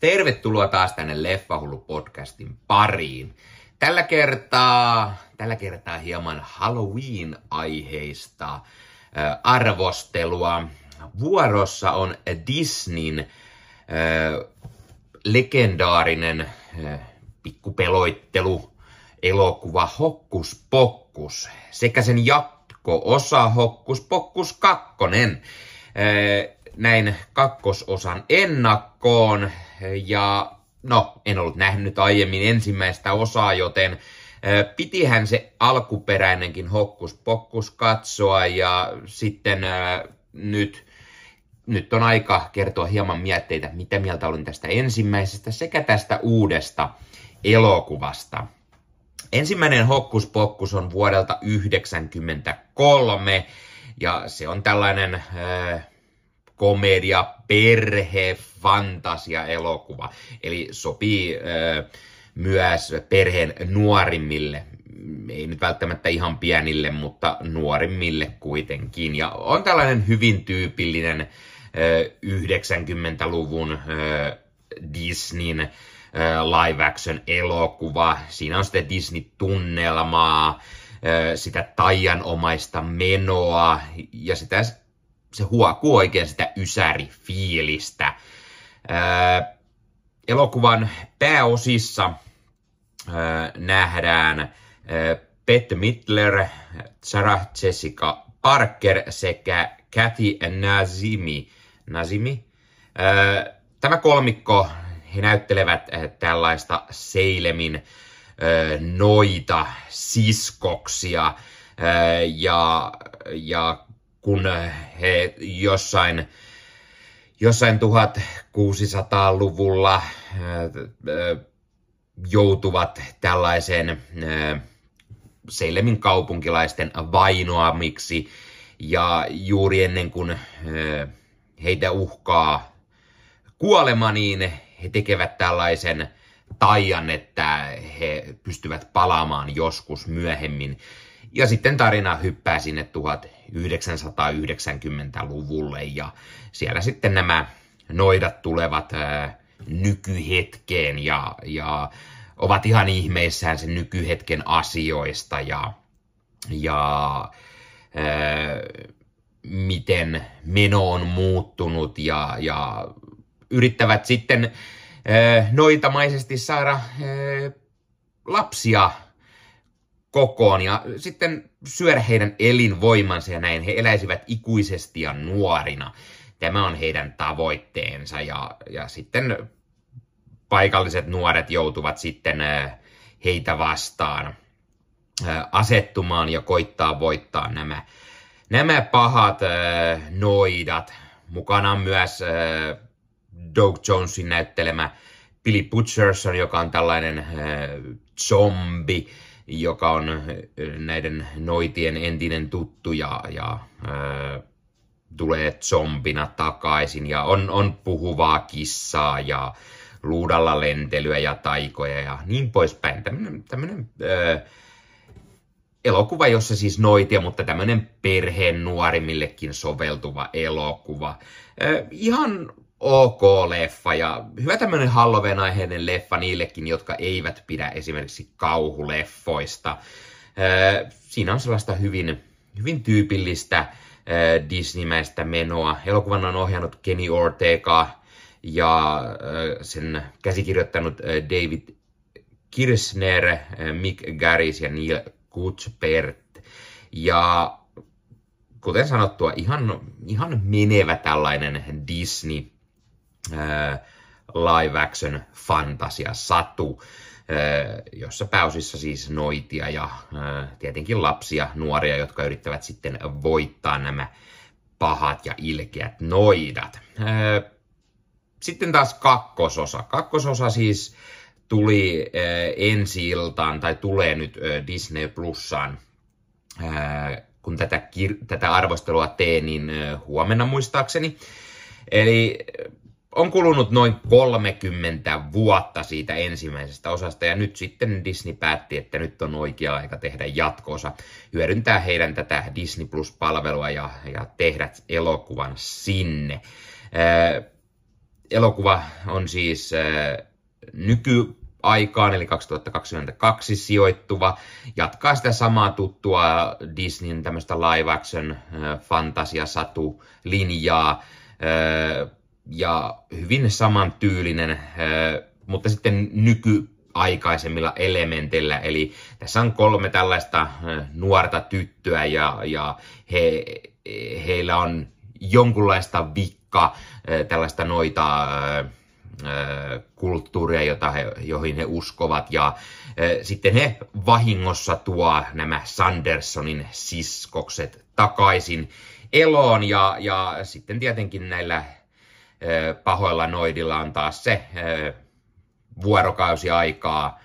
Tervetuloa taas tänne Leffahullu podcastin pariin. Tällä kertaa, tällä kertaa hieman Halloween-aiheista arvostelua. Vuorossa on Disneyn legendaarinen pikkupeloittelu elokuva Hokkus Pokkus sekä sen jatko-osa Hokkus Pokkus 2. Äh, näin kakkososan ennakkoon ja no, en ollut nähnyt aiemmin ensimmäistä osaa, joten pitihän se alkuperäinenkin hokkus pokkus katsoa ja sitten nyt, nyt on aika kertoa hieman mietteitä, mitä mieltä olin tästä ensimmäisestä sekä tästä uudesta elokuvasta. Ensimmäinen Hokkus Pokkus on vuodelta 1993 ja se on tällainen komedia, perhe, fantasia elokuva. Eli sopii myös perheen nuorimmille, ei nyt välttämättä ihan pienille, mutta nuorimmille kuitenkin. Ja on tällainen hyvin tyypillinen äh, 90-luvun äh, Disneyn live action elokuva. Siinä on sitten Disney-tunnelmaa, sitä taianomaista menoa ja sitä se huokuu oikein sitä ysäri-fiilistä. Äh, elokuvan pääosissa äh, nähdään äh, Bette Midler, Sarah Jessica Parker sekä Kathy Nazimi. Nazimi? Äh, tämä kolmikko, he näyttelevät äh, tällaista Seilemin äh, noita siskoksia äh, ja, ja kun he jossain, jossain 1600-luvulla joutuvat tällaiseen Seilemin kaupunkilaisten vainoamiksi ja juuri ennen kuin heitä uhkaa kuolema, niin he tekevät tällaisen taian, että he pystyvät palaamaan joskus myöhemmin. Ja sitten tarina hyppää sinne 1990-luvulle ja siellä sitten nämä noidat tulevat ää, nykyhetkeen ja, ja ovat ihan ihmeissään sen nykyhetken asioista ja, ja ää, miten meno on muuttunut ja, ja yrittävät sitten ää, noitamaisesti saada lapsia kokoon ja sitten syödä heidän elinvoimansa ja näin he eläisivät ikuisesti ja nuorina. Tämä on heidän tavoitteensa ja, ja sitten paikalliset nuoret joutuvat sitten heitä vastaan asettumaan ja koittaa voittaa nämä, nämä pahat noidat. Mukana on myös Doug Jonesin näyttelemä Billy Butcherson, joka on tällainen zombi, joka on näiden noitien entinen tuttu ja, ja ää, tulee zombina takaisin ja on, on puhuvaa kissaa ja luudalla lentelyä ja taikoja ja niin poispäin. Tämmöinen, tämmöinen ää, elokuva, jossa siis noitia, mutta tämmöinen perheen nuorimmillekin soveltuva elokuva. Ää, ihan ok leffa ja hyvä tämmöinen Halloween-aiheinen leffa niillekin, jotka eivät pidä esimerkiksi kauhuleffoista. Siinä on sellaista hyvin, hyvin tyypillistä Disneymäistä menoa. Elokuvan on ohjannut Kenny Ortega ja sen käsikirjoittanut David Kirsner, Mick Garris ja Neil Kutzbert. Ja kuten sanottua, ihan, ihan menevä tällainen Disney live action fantasia satu, jossa pääosissa siis noitia ja tietenkin lapsia, nuoria, jotka yrittävät sitten voittaa nämä pahat ja ilkeät noidat. Sitten taas kakkososa. Kakkososa siis tuli ensi iltaan tai tulee nyt Disney Plussaan kun tätä, tätä arvostelua teen, niin huomenna muistaakseni. Eli on kulunut noin 30 vuotta siitä ensimmäisestä osasta ja nyt sitten Disney päätti, että nyt on oikea aika tehdä jatkoosa, hyödyntää heidän tätä Disney Plus-palvelua ja, ja tehdä elokuvan sinne. elokuva on siis nykyaikaan, eli 2022 sijoittuva. Jatkaa sitä samaa tuttua Disneyn tämmöistä live action fantasiasatu linjaa ja hyvin samantyylinen, mutta sitten nyky aikaisemmilla elementeillä. Eli tässä on kolme tällaista nuorta tyttöä ja, ja he, heillä on jonkunlaista vikka, tällaista noita kulttuuria, jota he, joihin he uskovat. Ja sitten he vahingossa tuo nämä Sandersonin siskokset takaisin eloon. Ja, ja sitten tietenkin näillä pahoilla noidilla on taas se vuorokausi aikaa,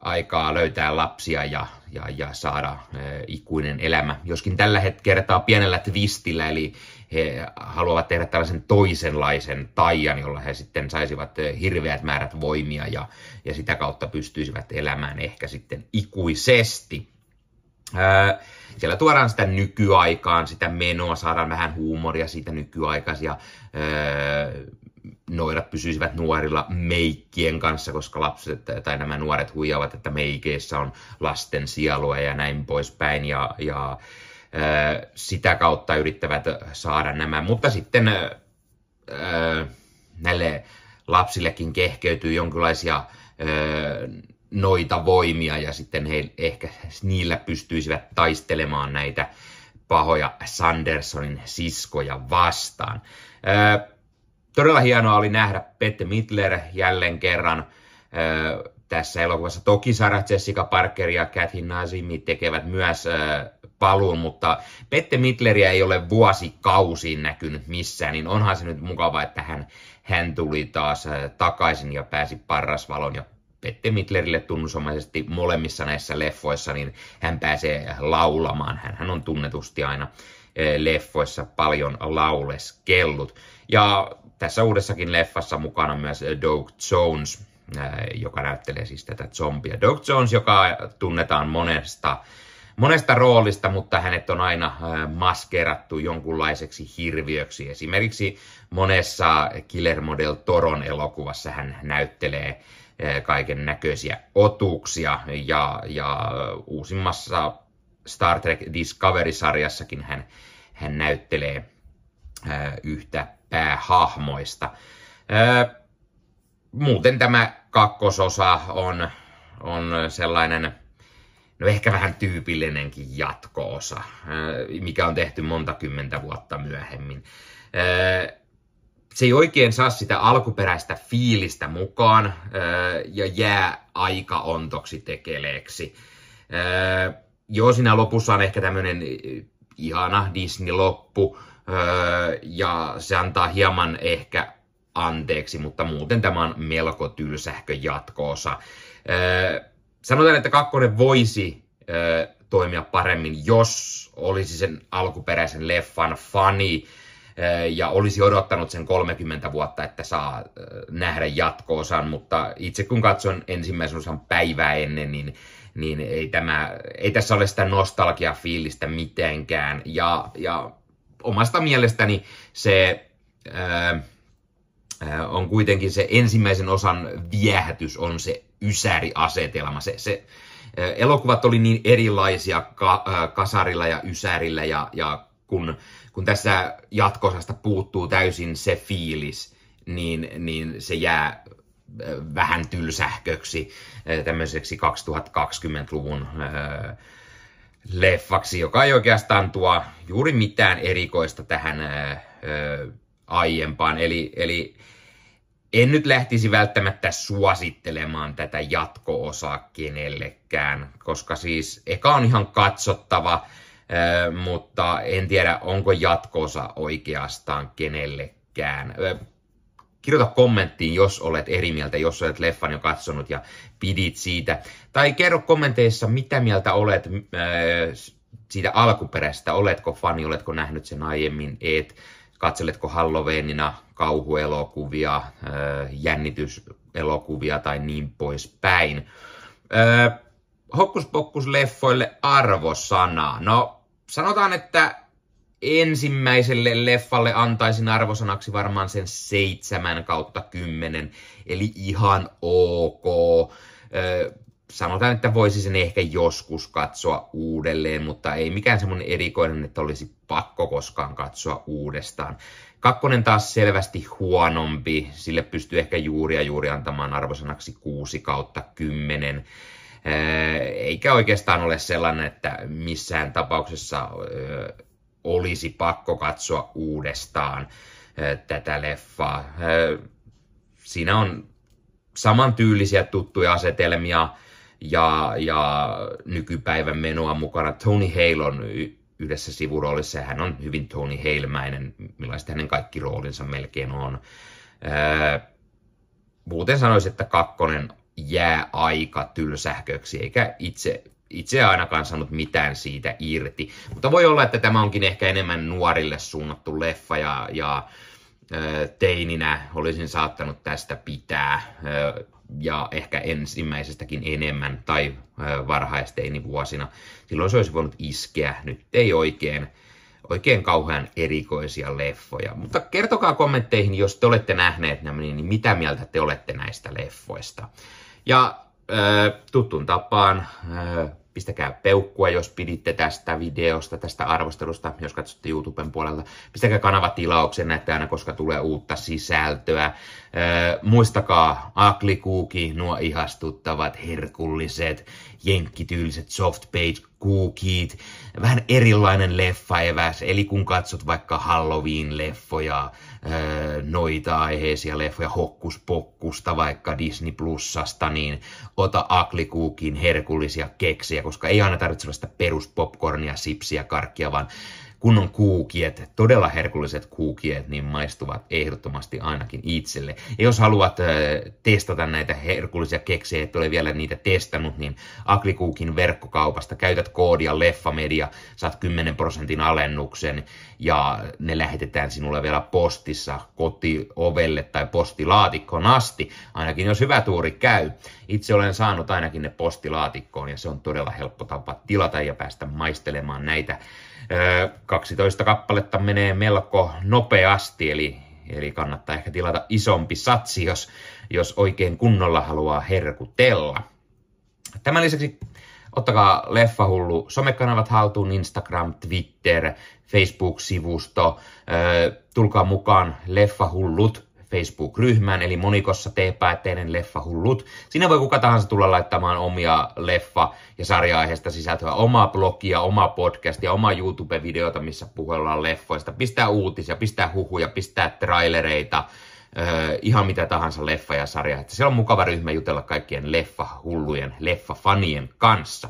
aikaa löytää lapsia ja, ja, ja saada ikuinen elämä. Joskin tällä hetkellä pienellä twistillä, eli he haluavat tehdä tällaisen toisenlaisen taian, jolla he sitten saisivat hirveät määrät voimia ja, ja sitä kautta pystyisivät elämään ehkä sitten ikuisesti. Siellä tuodaan sitä nykyaikaan, sitä menoa, saadaan vähän huumoria siitä nykyaikaisia noidat pysyisivät nuorilla meikkien kanssa, koska lapset tai nämä nuoret huijaavat, että meikeissä on lasten sielua ja näin poispäin. Ja, ja sitä kautta yrittävät saada nämä, mutta sitten näille lapsillekin kehkeytyy jonkinlaisia noita voimia ja sitten he ehkä niillä pystyisivät taistelemaan näitä pahoja Sandersonin siskoja vastaan. Todella hienoa oli nähdä Pette Midler jälleen kerran tässä elokuvassa. Toki Sarah Jessica Parker ja Kathy Nazimi tekevät myös paluun, mutta Pette Midleriä ei ole vuosikausiin näkynyt missään, niin onhan se nyt mukava, että hän, hän tuli taas takaisin ja pääsi parrasvalon ja Pette Midlerille tunnusomaisesti molemmissa näissä leffoissa, niin hän pääsee laulamaan. Hän on tunnetusti aina leffoissa paljon lauleskellut. Ja tässä uudessakin leffassa mukana myös Doug Jones, joka näyttelee siis tätä zombia. Doug Jones, joka tunnetaan monesta, monesta roolista, mutta hänet on aina maskerattu jonkunlaiseksi hirviöksi. Esimerkiksi monessa Guillermo del Toron elokuvassa hän näyttelee kaiken näköisiä otuksia ja, ja uusimmassa Star Trek Discovery-sarjassakin hän, hän näyttelee yhtä päähahmoista. Muuten tämä kakkososa on, on sellainen, no ehkä vähän tyypillinenkin jatkoosa, mikä on tehty monta kymmentä vuotta myöhemmin. Se ei oikein saa sitä alkuperäistä fiilistä mukaan ja jää aika ontoksi tekeleeksi. Joo, siinä lopussa on ehkä tämmöinen ihana Disney-loppu, ja se antaa hieman ehkä anteeksi, mutta muuten tämä on melko tylsähkö jatkoosa. Sanotaan, että kakkonen voisi toimia paremmin, jos olisi sen alkuperäisen leffan fani ja olisi odottanut sen 30 vuotta, että saa nähdä jatkoosan, mutta itse kun katson ensimmäisen osan päivää ennen, niin, niin ei, tämä, ei tässä ole sitä nostalgia-fiilistä mitenkään. Ja, ja omasta mielestäni se ää, on kuitenkin se ensimmäisen osan viehätys on se ysäriasetelma. Se, se, elokuvat oli niin erilaisia ka, kasarilla ja ysärillä ja, ja kun, kun tässä jatkosasta puuttuu täysin se fiilis, niin, niin se jää vähän tylsähköksi tämmöiseksi 2020-luvun leffaksi, joka ei oikeastaan tuo juuri mitään erikoista tähän aiempaan. Eli, eli en nyt lähtisi välttämättä suosittelemaan tätä jatko-osaa kenellekään, koska siis eka on ihan katsottava, mutta en tiedä, onko jatko-osa oikeastaan kenellekään kirjoita kommenttiin, jos olet eri mieltä, jos olet leffan jo katsonut ja pidit siitä. Tai kerro kommenteissa, mitä mieltä olet siitä alkuperäistä. Oletko fani, oletko nähnyt sen aiemmin, et katseletko Halloweenina kauhuelokuvia, jännityselokuvia tai niin poispäin. Hokkus leffoille arvosana. No, sanotaan, että ensimmäiselle leffalle antaisin arvosanaksi varmaan sen 7 kautta 10, eli ihan ok. Sanotaan, että voisi sen ehkä joskus katsoa uudelleen, mutta ei mikään semmoinen erikoinen, että olisi pakko koskaan katsoa uudestaan. Kakkonen taas selvästi huonompi, sille pystyy ehkä juuri ja juuri antamaan arvosanaksi 6 kautta 10 eikä oikeastaan ole sellainen, että missään tapauksessa olisi pakko katsoa uudestaan tätä leffaa. Siinä on samantyylisiä tuttuja asetelmia ja, ja nykypäivän menoa mukana. Tony Hale on yhdessä sivuroolissa hän on hyvin Tony Hale-mäinen, millaista hänen kaikki roolinsa melkein on. Muuten sanoisin, että kakkonen jää aika tylsähköksi, eikä itse, itse ainakaan saanut mitään siitä irti. Mutta voi olla, että tämä onkin ehkä enemmän nuorille suunnattu leffa ja, ja teininä olisin saattanut tästä pitää ja ehkä ensimmäisestäkin enemmän tai varhaisteinivuosina. Silloin se olisi voinut iskeä. Nyt ei oikein, oikein kauhean erikoisia leffoja. Mutta kertokaa kommentteihin, jos te olette nähneet nämä, niin mitä mieltä te olette näistä leffoista. Ja tuttuun tapaan pistäkää peukkua, jos piditte tästä videosta, tästä arvostelusta, jos katsotte YouTuben puolelta. Pistäkää kanavatilauksen, näette aina, koska tulee uutta sisältöä. Äh, muistakaa Aklikuuki, nuo ihastuttavat, herkulliset, jenkkityyliset soft page cookit. Vähän erilainen leffaeväs, eli kun katsot vaikka Halloween-leffoja, noita aiheisia leffoja, hokkuspokkusta vaikka Disney Plusasta, niin ota Aklikuukin herkullisia keksiä, koska ei aina tarvitse sitä peruspopcornia, sipsiä, karkkia, vaan kunnon kuukiet, todella herkulliset kuukiet, niin maistuvat ehdottomasti ainakin itselle. Ja jos haluat äh, testata näitä herkullisia keksejä, et ole vielä niitä testannut, niin Aklikuukin verkkokaupasta käytät koodia Leffamedia, saat 10 prosentin alennuksen ja ne lähetetään sinulle vielä postissa kotiovelle tai postilaatikkoon asti, ainakin jos hyvä tuuri käy. Itse olen saanut ainakin ne postilaatikkoon ja se on todella helppo tapa tilata ja päästä maistelemaan näitä 12 kappaletta menee melko nopeasti, eli, eli kannattaa ehkä tilata isompi satsi, jos, jos oikein kunnolla haluaa herkutella. Tämän lisäksi ottakaa Leffahullu somekanavat haltuun, Instagram, Twitter, Facebook-sivusto. Tulkaa mukaan Leffahullut Facebook-ryhmään, eli monikossa teepäätteinen leffahullut. Siinä voi kuka tahansa tulla laittamaan omia leffa- ja sarja-aiheesta sisältöä, omaa blogia, omaa podcastia, omaa YouTube-videota, missä puhutaan leffoista, pistää uutisia, pistää huhuja, pistää trailereita, Öö, ihan mitä tahansa leffa ja sarja. Että siellä on mukava ryhmä jutella kaikkien leffa-hullujen, leffa-fanien kanssa.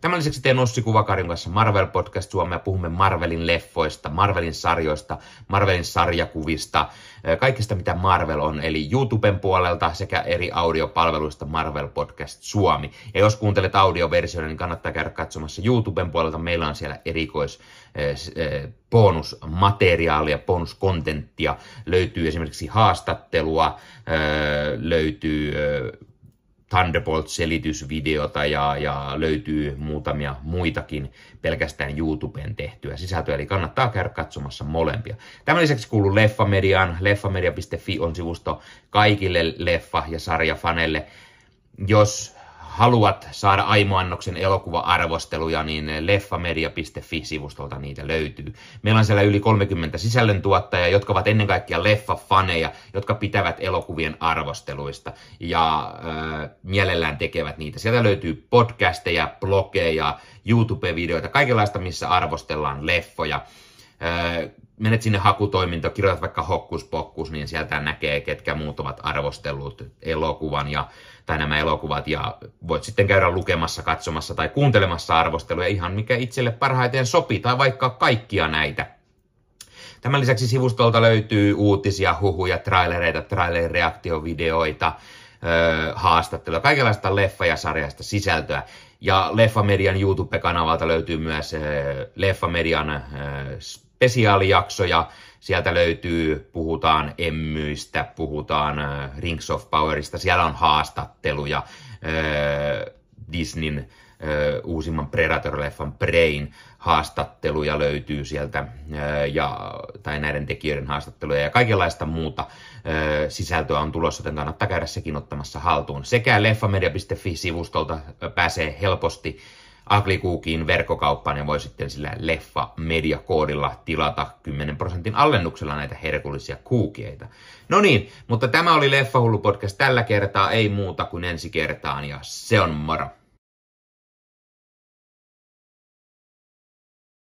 Tämän lisäksi teen Ossi Kuvakarin kanssa Marvel Podcast Suomea. Puhumme Marvelin leffoista, Marvelin sarjoista, Marvelin sarjakuvista, kaikesta mitä Marvel on, eli YouTuben puolelta sekä eri audiopalveluista Marvel Podcast Suomi. Ja jos kuuntelet audioversioita, niin kannattaa käydä katsomassa YouTuben puolelta. Meillä on siellä erikois bonusmateriaalia, bonuskontenttia. Löytyy esimerkiksi haastattelua, löytyy Thunderbolt-selitysvideota ja, ja löytyy muutamia muitakin pelkästään YouTubeen tehtyä sisältöä, eli kannattaa käydä katsomassa molempia. Tämän lisäksi kuuluu Leffamediaan. Leffamedia.fi on sivusto kaikille leffa- ja sarjafaneille. Jos haluat saada aimoannoksen elokuva-arvosteluja, niin leffamedia.fi-sivustolta niitä löytyy. Meillä on siellä yli 30 sisällöntuottajaa, jotka ovat ennen kaikkea leffafaneja, jotka pitävät elokuvien arvosteluista ja äh, mielellään tekevät niitä. Sieltä löytyy podcasteja, blogeja, YouTube-videoita, kaikenlaista, missä arvostellaan leffoja. Äh, menet sinne hakutoimintoon, kirjoitat vaikka hokkus pokkus, niin sieltä näkee, ketkä muut ovat arvostellut elokuvan ja tai nämä elokuvat ja voit sitten käydä lukemassa, katsomassa tai kuuntelemassa arvosteluja ihan mikä itselle parhaiten sopii tai vaikka kaikkia näitä. Tämän lisäksi sivustolta löytyy uutisia, huhuja, trailereita, trailer-reaktiovideoita, haastatteluja, kaikenlaista leffa- ja sarjasta sisältöä. Ja Leffamedian YouTube-kanavalta löytyy myös Leffamedian spesiaalijaksoja, Sieltä löytyy, puhutaan emmyistä, puhutaan Rings of Powerista, siellä on haastatteluja Disneyn ö, uusimman Predator-leffan Brain haastatteluja löytyy sieltä, ja, tai näiden tekijöiden haastatteluja ja kaikenlaista muuta sisältöä on tulossa, joten kannattaa käydä sekin ottamassa haltuun. Sekä leffamedia.fi-sivustolta pääsee helposti Ugly verkkokauppaan ja voi sitten sillä leffa koodilla tilata 10 prosentin alennuksella näitä herkullisia kuukieita. No niin, mutta tämä oli Leffahullu podcast tällä kertaa, ei muuta kuin ensi kertaan ja se on moro.